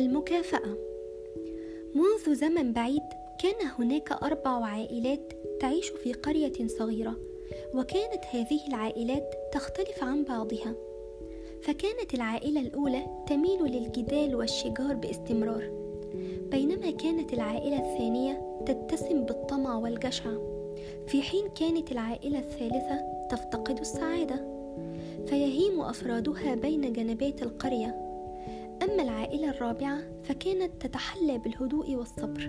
المكافأة. منذ زمن بعيد كان هناك أربع عائلات تعيش في قرية صغيرة وكانت هذه العائلات تختلف عن بعضها. فكانت العائلة الأولى تميل للجدال والشجار باستمرار بينما كانت العائلة الثانية تتسم بالطمع والجشع. في حين كانت العائلة الثالثة تفتقد السعادة فيهيم أفرادها بين جنبات القرية. أما العائلة الرابعة فكانت تتحلى بالهدوء والصبر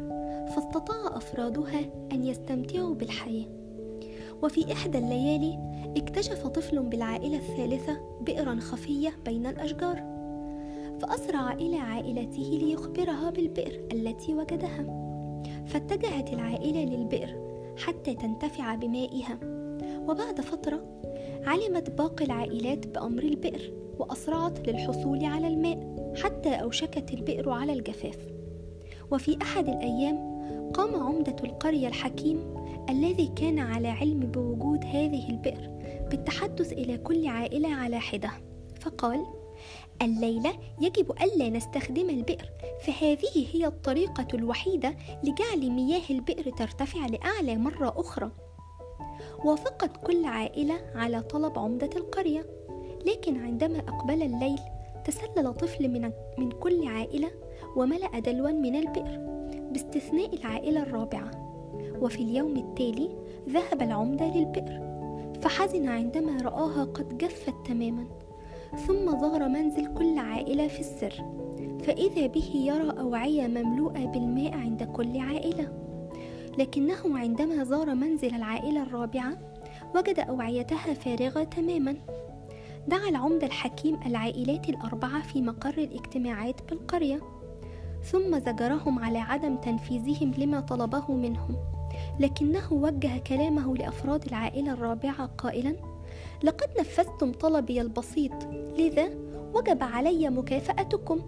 فاستطاع أفرادها أن يستمتعوا بالحياة. وفي إحدى الليالي اكتشف طفل بالعائلة الثالثة بئرا خفية بين الأشجار فأسرع إلى عائلته ليخبرها بالبئر التي وجدها. فاتجهت العائلة للبئر حتى تنتفع بمائها وبعد فترة علمت باقي العائلات بأمر البئر وأسرعت للحصول على الماء. حتى أوشكت البئر على الجفاف. وفي أحد الأيام قام عمدة القرية الحكيم الذي كان على علم بوجود هذه البئر بالتحدث إلى كل عائلة على حدة. فقال الليلة يجب ألا نستخدم البئر فهذه هي الطريقة الوحيدة لجعل مياه البئر ترتفع لأعلى مرة أخرى. وافقت كل عائلة على طلب عمدة القرية لكن عندما أقبل الليل تسلل طفل من, من كل عائلة وملأ دلوا من البئر باستثناء العائلة الرابعة. وفي اليوم التالي ذهب العمدة للبئر فحزن عندما رآها قد جفت تماما ثم ظهر منزل كل عائلة في السر فإذا به يرى أوعية مملوءة بالماء عند كل عائلة. لكنه عندما زار منزل العائلة الرابعة وجد أوعيتها فارغة تماما دعا العمدة الحكيم العائلات الأربعة في مقر الاجتماعات بالقرية ثم زجرهم على عدم تنفيذهم لما طلبه منهم. لكنه وجه كلامه لأفراد العائلة الرابعة قائلا لقد نفذتم طلبي البسيط لذا وجب علي مكافأتكم.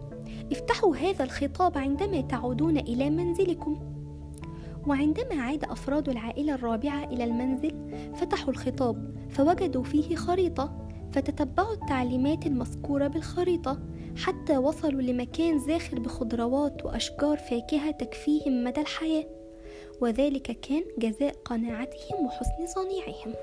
افتحوا هذا الخطاب عندما تعودون إلى منزلكم. وعندما عاد أفراد العائلة الرابعة إلى المنزل فتحوا الخطاب فوجدوا فيه خريطة. فتتبعوا التعليمات المذكورة بالخريطة حتى وصلوا لمكان زاخر بخضروات وأشجار فاكهة تكفيهم مدى الحياة. وذلك كان جزاء قناعتهم وحسن صنيعهم.